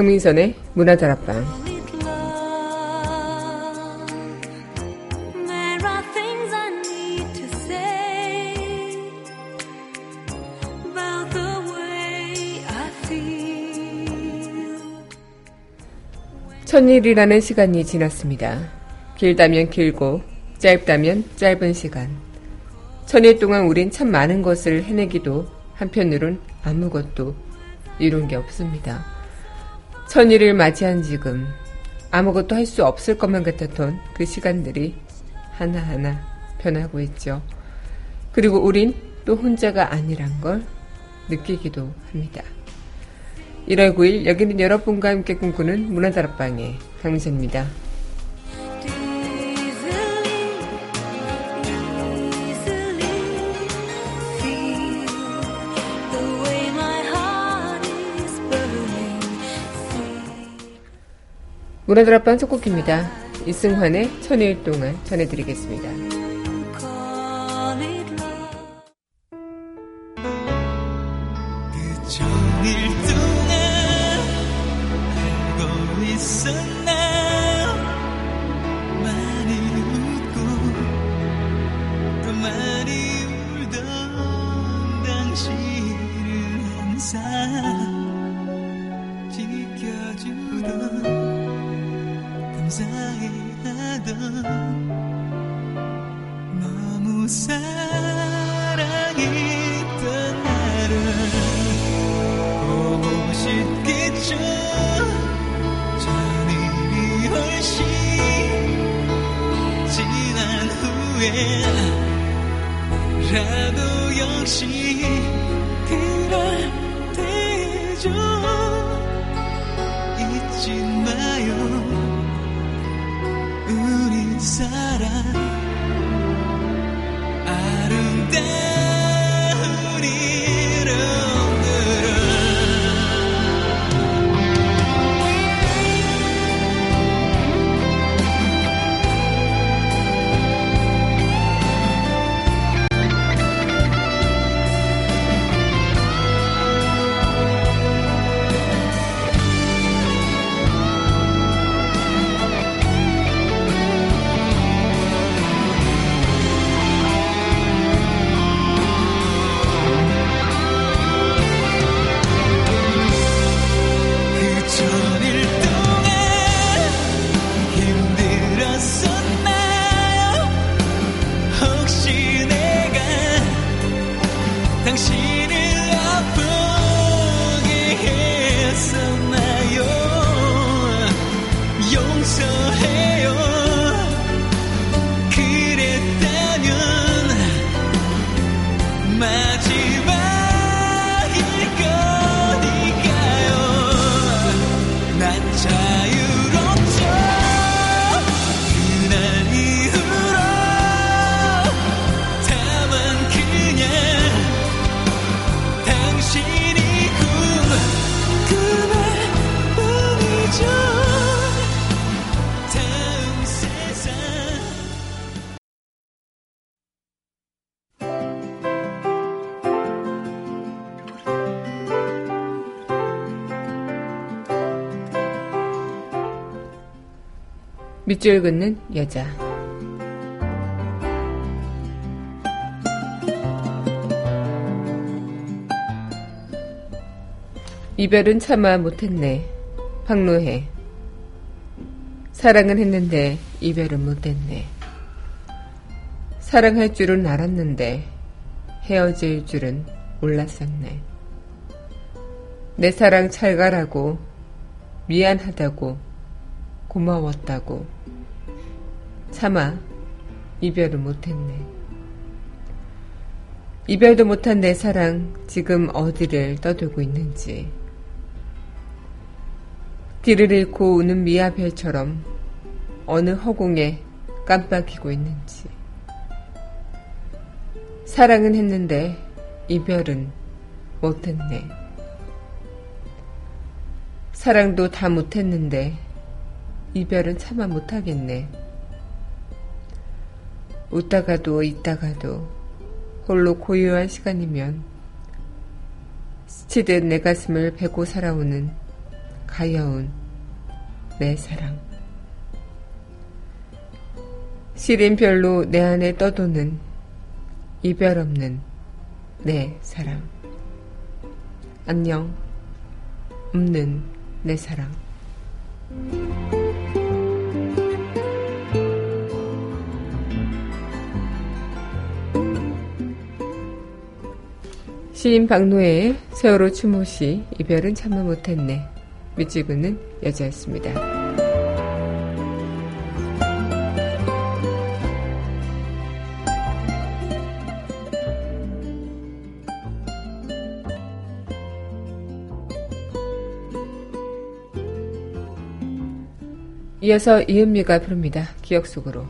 강민선의 문화다락방 천일이라는 시간이 지났습니다. 길다면 길고 짧다면 짧은 시간. 천일 동안 우린 참 많은 것을 해내기도 한편으론 아무것도 이룬 게 없습니다. 천일을 맞이한 지금 아무것도 할 수 없을 것만 같았던 그 시간들이 하나하나 변하고 있죠. 그리고 우린 또 혼자가 아니란 걸 느끼기도 합니다. 1월 9일 여기는 여러분과 함께 꿈꾸는 문화다락방의 강민선입니다. 문화다락방 첫 곡입니다. 이승환의 천일 동안 전해드리겠습니다. 때라도 역시 그럴 때죠. 잊지 마요. 우리 사랑 아름다운 等夕。 밑줄 긋는 여자. 이별은 참아 못했네. 박노해. 사랑은 했는데 이별은 못했네. 사랑할 줄은 알았는데 헤어질 줄은 몰랐었네. 내 사랑 잘 가라고 미안하다고 고마웠다고 차마 이별을 못했네. 이별도 못한 내 사랑 지금 어디를 떠들고 있는지 뒤를 잃고 우는 미아벨처럼 어느 허공에 깜빡이고 있는지 사랑은 했는데 이별은 못했네. 사랑도 다 못했는데 이별은 차마 못하겠네. 웃다가도 있다가도 홀로 고요한 시간이면 스치듯 내 가슴을 베고 살아오는 가여운 내 사랑. 시린 별로 내 안에 떠도는 이별 없는 내 사랑. 안녕, 없는 내 사랑. 시인 박노해의 세월호 추모시 이별은 참아 못했네. 밑지부는 여자였습니다. 이어서 이은미가 부릅니다. 기억 속으로.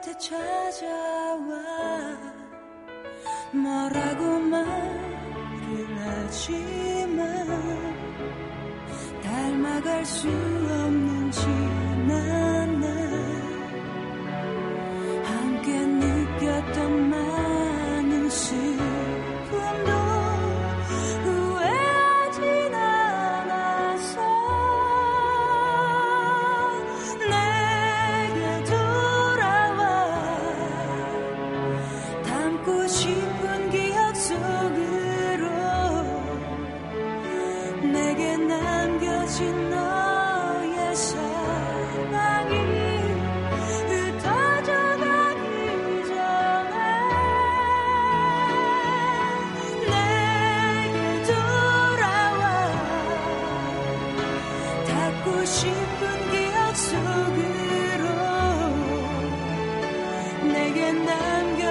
곁에 찾아와. 뭐라고 말을 하지만 닮아갈 수 없는지 난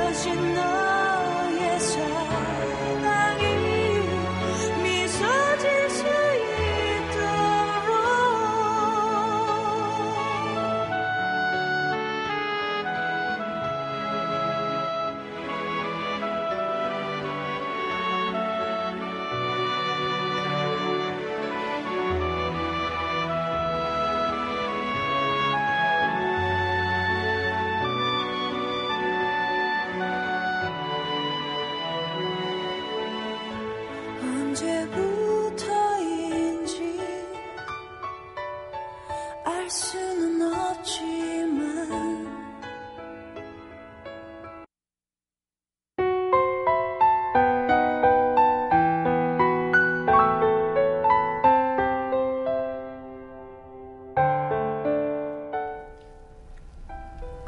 Cause you know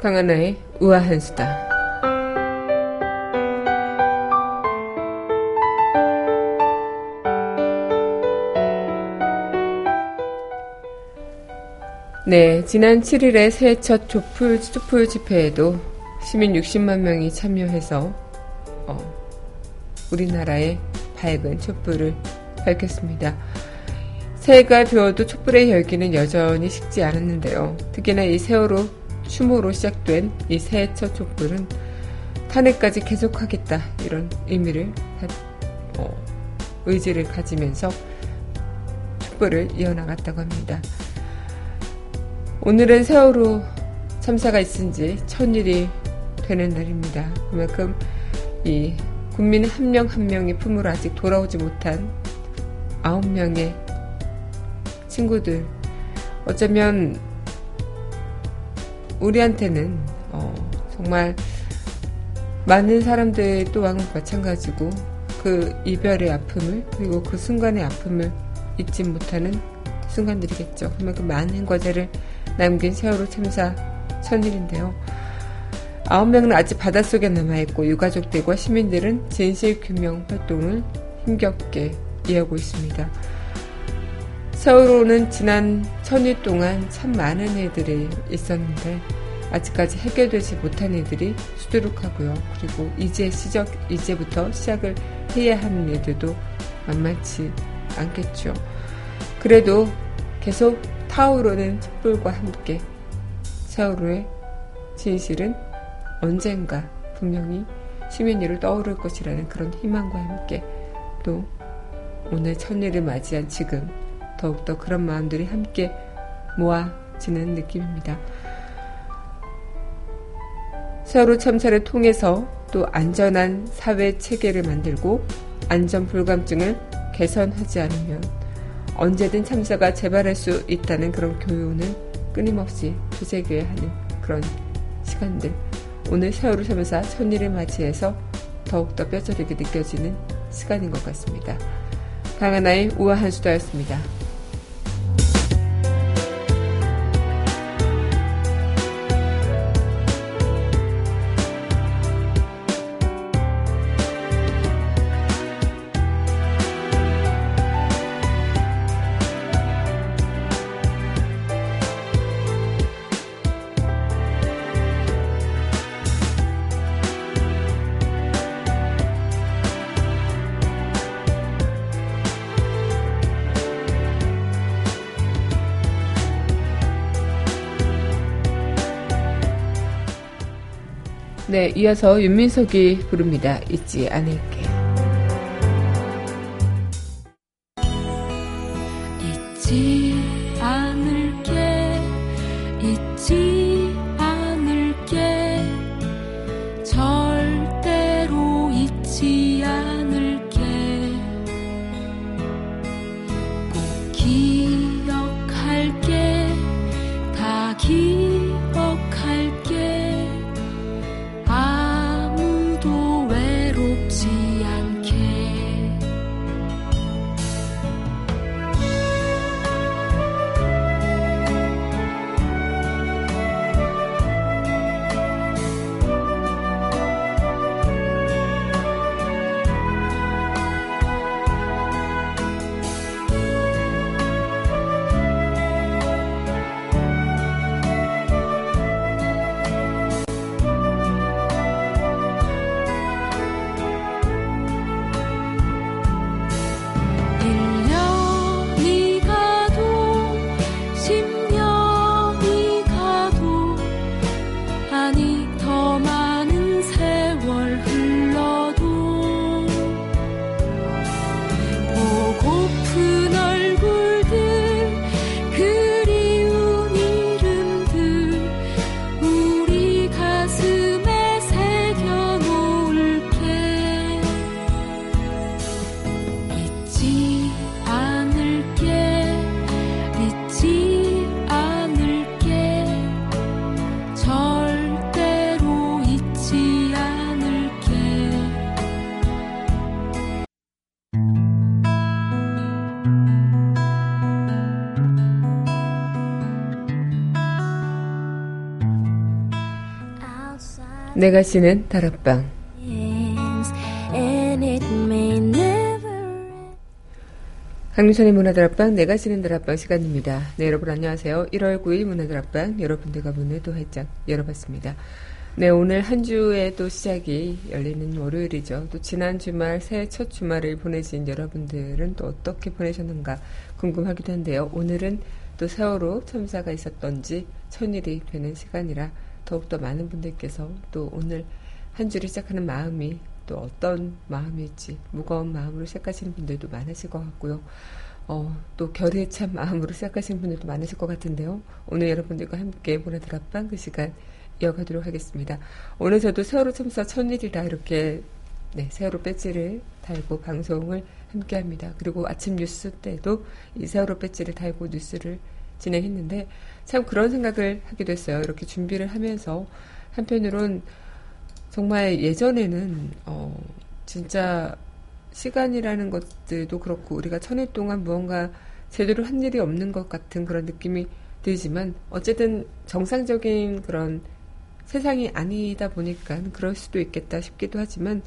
강하나의 우아한 수다. 네, 지난 7일에 새해 첫 촛불, 촛불 집회에도 시민 60만 명이 참여해서 어, 우리나라의 밝은 촛불을 밝혔습니다. 새해가 비어도 촛불의 열기는 여전히 식지 않았는데요. 특히나 이 세월호 추모로 시작된 이 새해 첫 촛불은 탄핵까지 계속하겠다 이런 의미를 어, 의지를 가지면서 촛불을 이어나갔다고 합니다. 오늘은 세월호 참사가 있은 지 천일이 되는 날입니다. 그만큼 이 국민 한 명 한 명이 품으로 아직 돌아오지 못한 아홉 명의 친구들 어쩌면 우리한테는 어, 정말 많은 사람들 또한 마찬가지고 그 이별의 아픔을 그리고 그 순간의 아픔을 잊지 못하는 순간들이겠죠. 그만큼 많은 과제를 남긴 세월호 참사 천일인데요. 아홉 명은 아직 바닷속에 남아있고 유가족들과 시민들은 진실 규명 활동을 힘겹게 이어가고 있습니다. 세월호는 지난 천일 동안 참 많은 일들이 있었는데 아직까지 해결되지 못한 일들이 수두룩하고요. 그리고 이제 시작 이제부터 시작을 해야 하는 일들도 만만치 않겠죠. 그래도 계속 타오르는 촛불과 함께 세월호의 진실은 언젠가 분명히 수면 위로 떠오를 것이라는 그런 희망과 함께 또 오늘 천일을 맞이한 지금 더욱더 그런 마음들이 함께 모아지는 느낌입니다. 세월호 참사를 통해서 또 안전한 사회 체계를 만들고 안전 불감증을 개선하지 않으면 언제든 참사가 재발할 수 있다는 그런 교훈을 끊임없이 되새겨야 하는 그런 시간들. 오늘 세월호 참사 천일을 맞이해서 더욱더 뼈저리게 느껴지는 시간인 것 같습니다. 강하나의 우아한 수다였습니다. 네, 이어서 윤민석이 부릅니다. 잊지 않을게. 내가 쉬는 다락방. 강민선의 문화다락방, 내가 쉬는 다락방 시간입니다. 네, 여러분 안녕하세요. 1월 9일 문화다락방, 여러분들과 문을 또 활짝 열어봤습니다. 네, 오늘 한 주의 또 시작이 열리는 월요일이죠. 또 지난 주말, 새해 첫 주말을 보내신 여러분들은 또 어떻게 보내셨는가 궁금하기도 한데요. 오늘은 또 세월호 참사가 있었던지 천일이 되는 시간이라 더욱더 많은 분들께서 또 오늘 한 주를 시작하는 마음이 또 어떤 마음일지 무거운 마음으로 시작하시는 분들도 많으실 것 같고요. 어, 또 결의에 찬 마음으로 시작하시는 분들도 많으실 것 같은데요. 오늘 여러분들과 함께 보내드랍방 그 시간 이어가도록 하겠습니다. 오늘 저도 세월호 참사 천일이라 이렇게 네, 세월호 배지를 달고 방송을 함께 합니다. 그리고 아침 뉴스 때도 이 세월호 배지를 달고 뉴스를 진행했는데 참 그런 생각을 하게 됐어요. 이렇게 준비를 하면서 한편으론 정말 예전에는 어 진짜 시간이라는 것들도 그렇고 우리가 천일 동안 무언가 제대로 한 일이 없는 것 같은 그런 느낌이 들지만 어쨌든 정상적인 그런 세상이 아니다 보니까 그럴 수도 있겠다 싶기도 하지만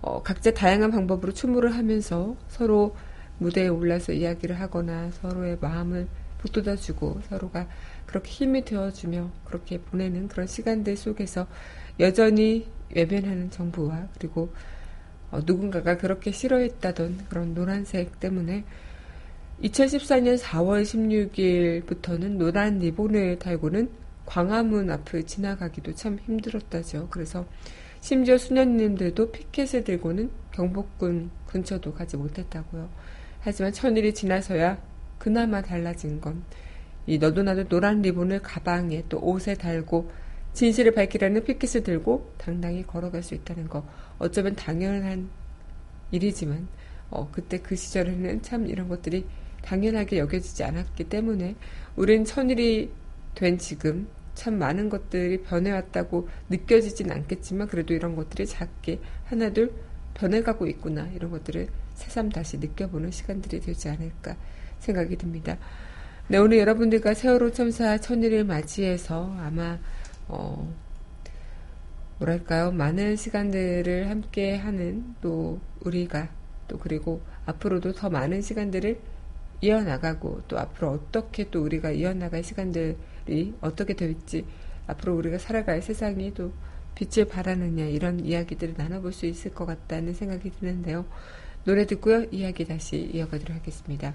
어, 각자 다양한 방법으로 추모를 하면서 서로 무대에 올라서 이야기를 하거나 서로의 마음을 북돋아주고 서로가 그렇게 힘이 되어주며 그렇게 보내는 그런 시간들 속에서 여전히 외면하는 정부와 그리고 어, 누군가가 그렇게 싫어했다던 그런 노란색 때문에 2014년 4월 16일부터는 노란 리본을 달고는 광화문 앞을 지나가기도 참 힘들었다죠. 그래서 심지어 수녀님들도 피켓을 들고는 경복궁 근처도 가지 못했다고요. 하지만 천일이 지나서야 그나마 달라진 건 이 너도 나도 노란 리본을 가방에 또 옷에 달고 진실을 밝히라는 피켓을 들고 당당히 걸어갈 수 있다는 거. 어쩌면 당연한 일이지만 어, 그때 그 시절에는 참 이런 것들이 당연하게 여겨지지 않았기 때문에 우린 천일이 된 지금 참 많은 것들이 변해왔다고 느껴지진 않겠지만 그래도 이런 것들이 작게 하나둘 변해가고 있구나 이런 것들을 새삼 다시 느껴보는 시간들이 되지 않을까 생각이 듭니다. 네, 오늘 여러분들과 세월호 참사 천일을 맞이해서 아마 어, 뭐랄까요 많은 시간들을 함께 하는 또 우리가 또 그리고 앞으로도 더 많은 시간들을 이어나가고 또 앞으로 어떻게 또 우리가 이어나갈 시간들이 어떻게 될지 앞으로 우리가 살아갈 세상이 또 빛을 발하느냐 이런 이야기들을 나눠볼 수 있을 것 같다는 생각이 드는데요. 노래 듣고요. 이야기 다시 이어가도록 하겠습니다.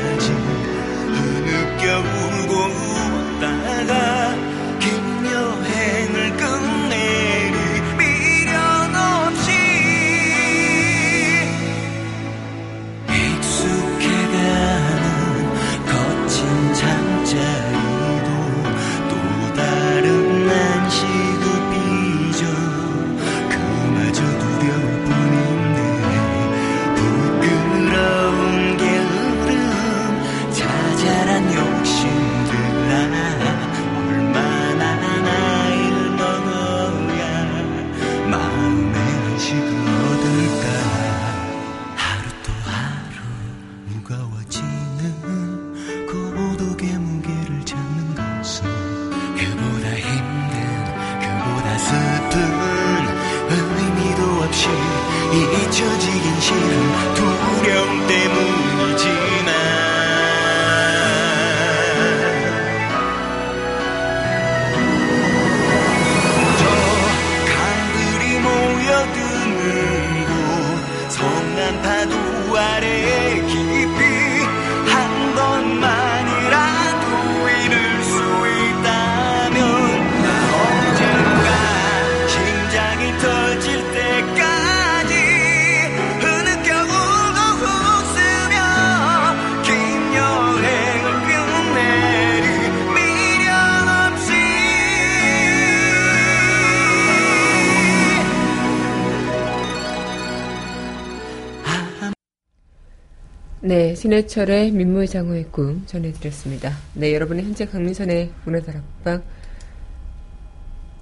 네, 신해철의 민물장어의 꿈 전해드렸습니다. 네, 여러분의 현재 강민선의 문화 다락방,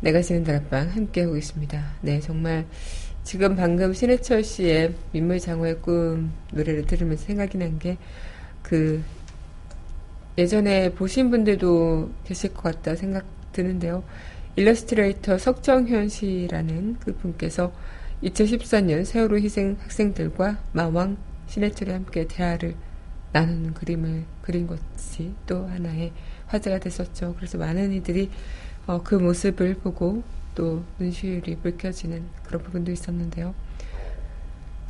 내가 지는 다락방 함께하고 있습니다. 네, 정말 지금 방금 신해철 씨의 민물장어의 꿈 노래를 들으면서 생각이 난 게 그 예전에 보신 분들도 계실 것 같다 생각 드는데요. 일러스트레이터 석정현 씨라는 그 분께서 2014년 세월호 희생 학생들과 마왕 신해철이 함께 대화를 나누는 그림을 그린 것이 또 하나의 화제가 됐었죠. 그래서 많은 이들이 어, 그 모습을 보고 또 눈시울이 붉혀지는 그런 부분도 있었는데요.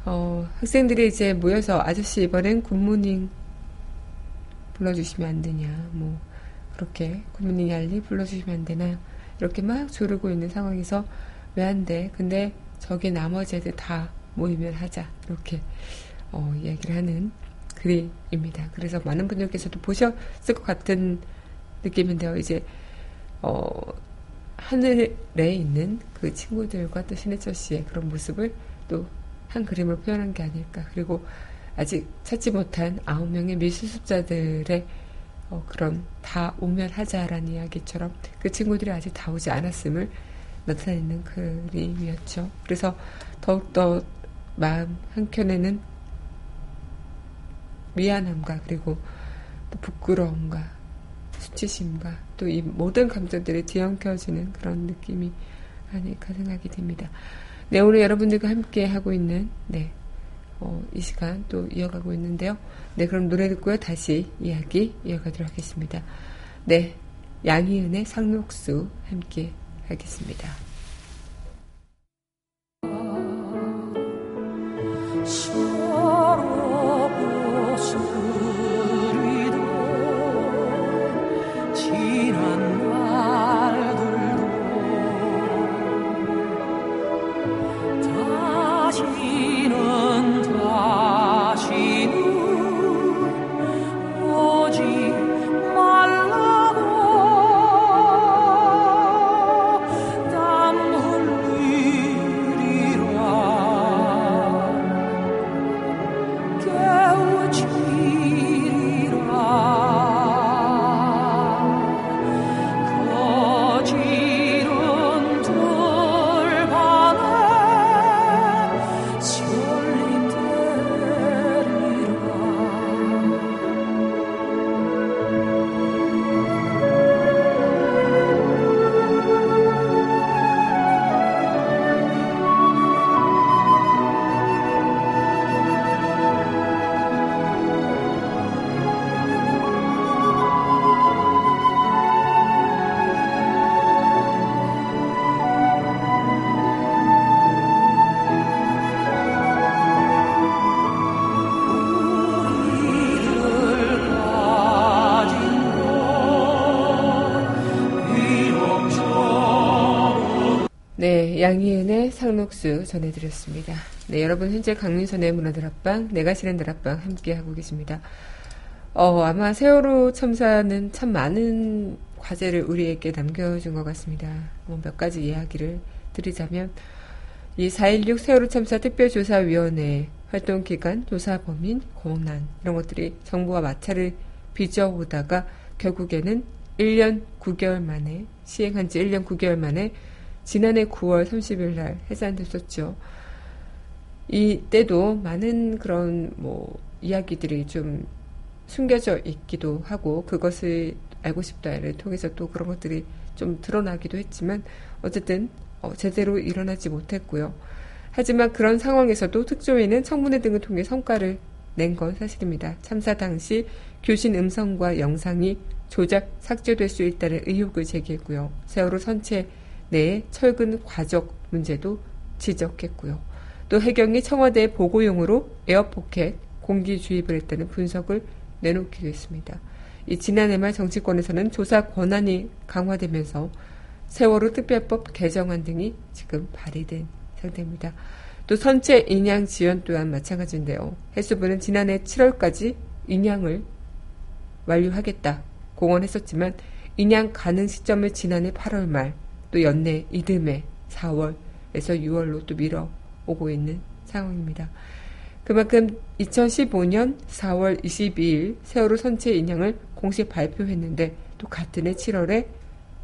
어, 학생들이 이제 모여서 아저씨 이번엔 굿모닝 불러주시면 안 되냐, 뭐, 그렇게 굿모닝 알리 불러주시면 안 되나, 이렇게 막 조르고 있는 상황에서 왜 안 돼? 근데 저기 나머지 애들 다 모이면 하자. 이렇게, 어, 이야기를 하는 글입니다. 그래서 많은 분들께서도 보셨을 것 같은 느낌인데요. 이제, 어, 하늘에 있는 그 친구들과 또 신해철 씨의 그런 모습을 또 한 그림을 표현한 게 아닐까. 그리고 아직 찾지 못한 아홉 명의 미수습자들의 어, 그런 다 오면 하자라는 이야기처럼 그 친구들이 아직 다 오지 않았음을 나타내는 그림이었죠. 그래서 더욱더 마음 한켠에는 미안함과 그리고 또 부끄러움과 수치심과 또 이 모든 감정들이 뒤엉켜지는 그런 느낌이 아닐까 생각이 듭니다. 네, 오늘 여러분들과 함께 하고 있는, 네, 어, 이 시간 또 이어가고 있는데요. 네, 그럼 노래 듣고요. 다시 이야기 이어가도록 하겠습니다. 네, 양희은의 상록수 함께 하겠습니다. 양희은의 상록수 전해드렸습니다. 네, 여러분 현재 강민선의 문화들 앞방, 내가 실은 들 앞방 함께 하고 계십니다. 어, 아마 세월호 참사는 참 많은 과제를 우리에게 남겨준 것 같습니다. 뭐 몇 가지 이야기를 드리자면, 이 4.16 세월호 참사 특별조사위원회 활동 기간, 조사 범인, 공난 이런 것들이 정부와 마찰을 빚어오다가 결국에는 1년 9개월 만에 시행한 지 1년 9개월 만에 지난해 9월 30일 날 해산됐었죠. 이때도 많은 그런 뭐 이야기들이 좀 숨겨져 있기도 하고 그것을 알고 싶다를 통해서 또 그런 것들이 좀 드러나기도 했지만 어쨌든 어, 제대로 일어나지 못했고요. 하지만 그런 상황에서도 특조위는 청문회 등을 통해 성과를 낸 건 사실입니다. 참사 당시 교신 음성과 영상이 조작 삭제될 수 있다는 의혹을 제기했고요. 세월호 선체 내에 철근 과적 문제도 지적했고요. 또 해경이 청와대 보고용으로 에어포켓 공기 주입을 했다는 분석을 내놓기도 했습니다. 이 지난해 말 정치권에서는 조사 권한이 강화되면서 세월호 특별법 개정안 등이 지금 발의된 상태입니다. 또 선체 인양 지연 또한 마찬가지인데요. 해수부는 지난해 7월까지 인양을 완료하겠다 공언했었지만 인양 가능 시점을 지난해 8월 말 또 연내 이듬해 4월에서 6월로 또 미뤄오고 있는 상황입니다. 그만큼 2015년 4월 22일 세월호 선체 인양을 공식 발표했는데 또 같은 해 7월에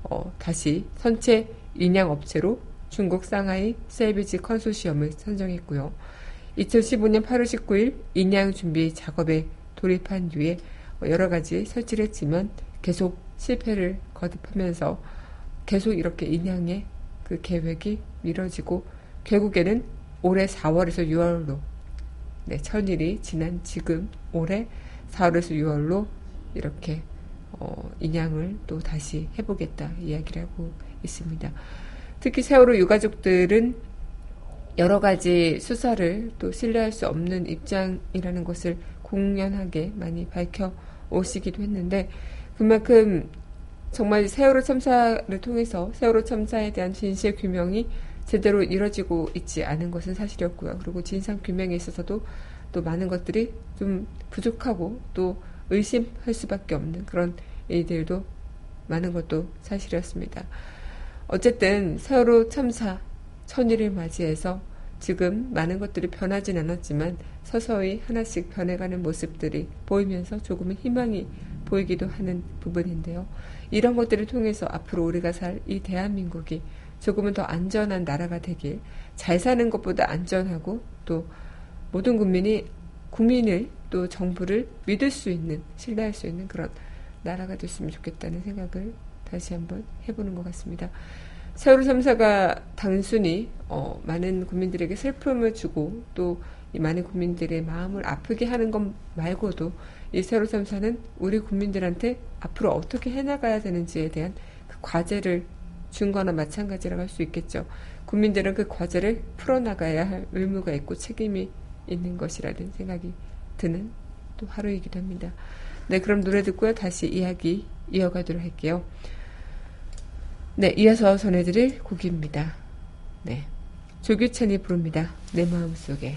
어, 다시 선체 인양 업체로 중국 상하이 셀비지 컨소시엄을 선정했고요. 2015년 8월 19일 인양 준비 작업에 돌입한 뒤에 여러 가지 설치를 했지만 계속 실패를 거듭하면서 계속 이렇게 인양의 그 계획이 미뤄지고 결국에는 올해 4월에서 6월로 네, 천일이 지난 지금 올해 4월에서 6월로 이렇게 어, 인양을 또 다시 해보겠다 이야기를 하고 있습니다. 특히 세월호 유가족들은 여러 가지 수사를 또 신뢰할 수 없는 입장이라는 것을 공연하게 많이 밝혀 오시기도 했는데 그만큼 정말 세월호 참사를 통해서 세월호 참사에 대한 진실 규명이 제대로 이뤄지고 있지 않은 것은 사실이었고요. 그리고 진상 규명에 있어서도 또 많은 것들이 좀 부족하고 또 의심할 수밖에 없는 그런 일들도 많은 것도 사실이었습니다. 어쨌든 세월호 참사 천일을 맞이해서 지금 많은 것들이 변하진 않았지만 서서히 하나씩 변해가는 모습들이 보이면서 조금은 희망이 보이기도 하는 부분인데요. 이런 것들을 통해서 앞으로 우리가 살 이 대한민국이 조금은 더 안전한 나라가 되길 잘 사는 것보다 안전하고 또 모든 국민이 국민을 또 정부를 믿을 수 있는 신뢰할 수 있는 그런 나라가 됐으면 좋겠다는 생각을 다시 한번 해보는 것 같습니다. 세월호 참사가 단순히 어, 많은 국민들에게 슬픔을 주고 또이 많은 국민들의 마음을 아프게 하는 것 말고도 이 세월호 참사는 우리 국민들한테 앞으로 어떻게 해나가야 되는지에 대한 그 과제를 준 거나 마찬가지라고 할 수 있겠죠. 국민들은 그 과제를 풀어나가야 할 의무가 있고 책임이 있는 것이라는 생각이 드는 또 하루이기도 합니다. 네, 그럼 노래 듣고요. 다시 이야기 이어가도록 할게요. 네, 이어서 전해드릴 곡입니다. 네. 조규찬이 부릅니다. 내 마음속에.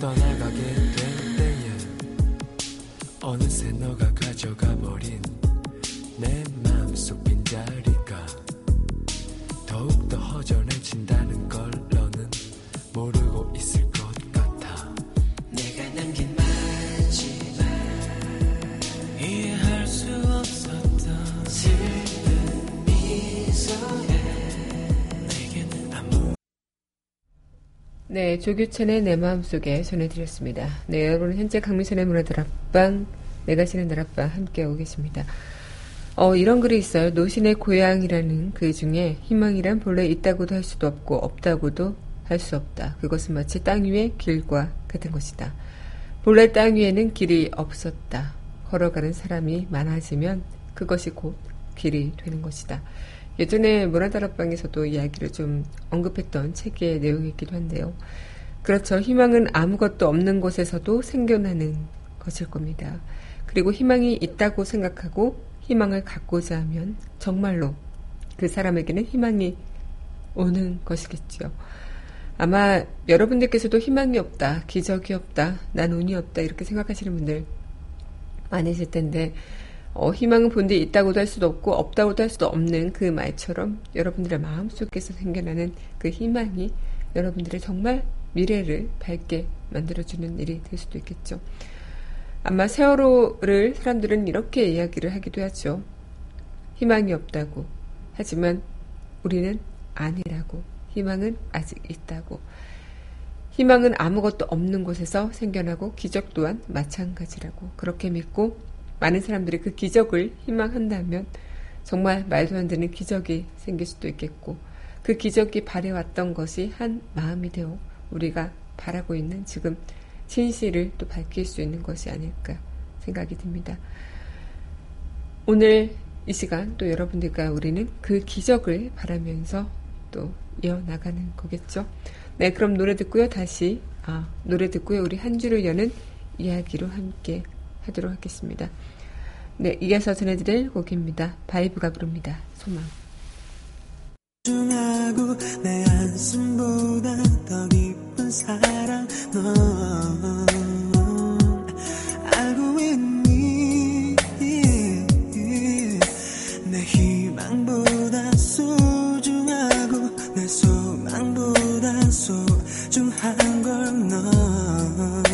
떠나가게 될 때에 어느새 너가 가져가 버린 내 마음속 빈자리가 더욱더 허전해진다 네, 조규찬의 내 마음속에 전해드렸습니다. 네, 여러분 현재 강민선의 문화들 앞방, 내가 날 앞방 함께하고 계십니다. 어, 이런 글이 있어요. 노신의 고향이라는 그 중에 희망이란 본래 있다고도 할 수도 없고 없다고도 할 수 없다. 그것은 마치 땅 위의 길과 같은 것이다. 본래 땅 위에는 길이 없었다. 걸어가는 사람이 많아지면 그것이 곧 길이 되는 것이다. 예전에 문화다락방에서도 이야기를 좀 언급했던 책의 내용이기도 한데요. 그렇죠. 희망은 아무것도 없는 곳에서도 생겨나는 것일 겁니다. 그리고 희망이 있다고 생각하고 희망을 갖고자 하면 정말로 그 사람에게는 희망이 오는 것이겠죠. 아마 여러분들께서도 희망이 없다, 기적이 없다, 난 운이 없다 이렇게 생각하시는 분들 많으실 텐데 어, 희망은 본데 있다고도 할 수도 없고 없다고도 할 수도 없는 그 말처럼 여러분들의 마음속에서 생겨나는 그 희망이 여러분들의 정말 미래를 밝게 만들어주는 일이 될 수도 있겠죠. 아마 세월호를 사람들은 이렇게 이야기를 하기도 하죠. 희망이 없다고. 하지만 우리는 아니라고. 희망은 아직 있다고. 희망은 아무것도 없는 곳에서 생겨나고 기적 또한 마찬가지라고. 그렇게 믿고 많은 사람들이 그 기적을 희망한다면 정말 말도 안 되는 기적이 생길 수도 있겠고 그 기적이 바래왔던 것이 한 마음이 되어 우리가 바라고 있는 지금 진실을 또 밝힐 수 있는 것이 아닐까 생각이 듭니다. 오늘 이 시간 또 여러분들과 우리는 그 기적을 바라면서 또 이어나가는 거겠죠. 네, 그럼 노래 듣고요. 다시, 아, 노래 듣고요. 우리 한 주를 여는 이야기로 함께 하도록 하겠습니다. 네, 이어서 전해드릴 곡입니다. 바이브가 부릅니다. 소망. 중하고 내 한숨보다 더 깊은 사랑 넌 알고 있니 내 희망보다 소중하고 내 소망보다 소중한 걸 넌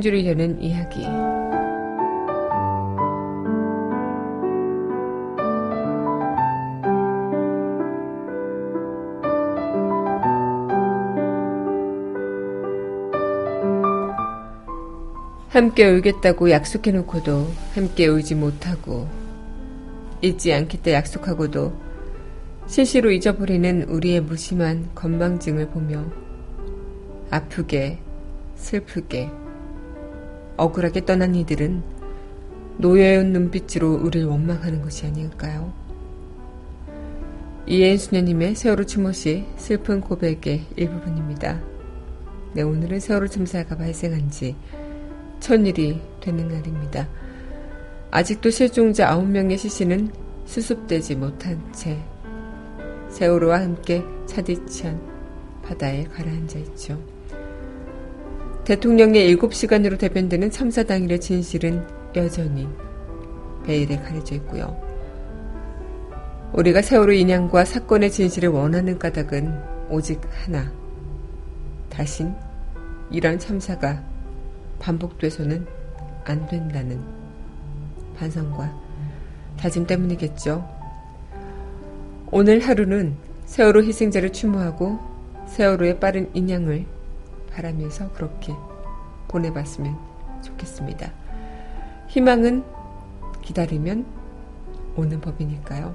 한 줄을 여는 이야기. 함께 울겠다고 약속해놓고도 함께 울지 못하고 잊지 않겠다 약속하고도 실시로 잊어버리는 우리의 무심한 건망증을 보며 아프게 슬프게 억울하게 떠난 이들은 노여운 눈빛으로 우리를 원망하는 것이 아닐까요? 이해인 수녀님의 세월호 추모시 슬픈 고백의 일부분입니다. 네, 오늘은 세월호 참사가 발생한 지 천일이 되는 날입니다. 아직도 실종자 9명의 시신은 수습되지 못한 채 세월호와 함께 차디찬 바다에 가라앉아 있죠. 대통령의 7시간으로 대변되는 참사 당일의 진실은 여전히 베일에 가려져 있고요. 우리가 세월호 인양과 사건의 진실을 원하는 까닭은 오직 하나. 다신 이런 참사가 반복돼서는 안 된다는 반성과 다짐 때문이겠죠. 오늘 하루는 세월호 희생자를 추모하고 세월호의 빠른 인양을 바라면서 그렇게 보내봤으면 좋겠습니다. 희망은 기다리면 오는 법이니까요.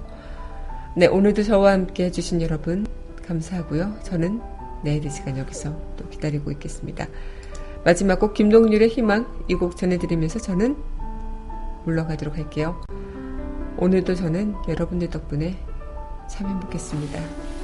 네, 오늘도 저와 함께 해주신 여러분 감사하고요. 저는 내일 이 시간 여기서 또 기다리고 있겠습니다. 마지막 곡 김동률의 희망 이 곡 전해드리면서 저는 물러가도록 할게요. 오늘도 저는 여러분들 덕분에 참 행복했습니다.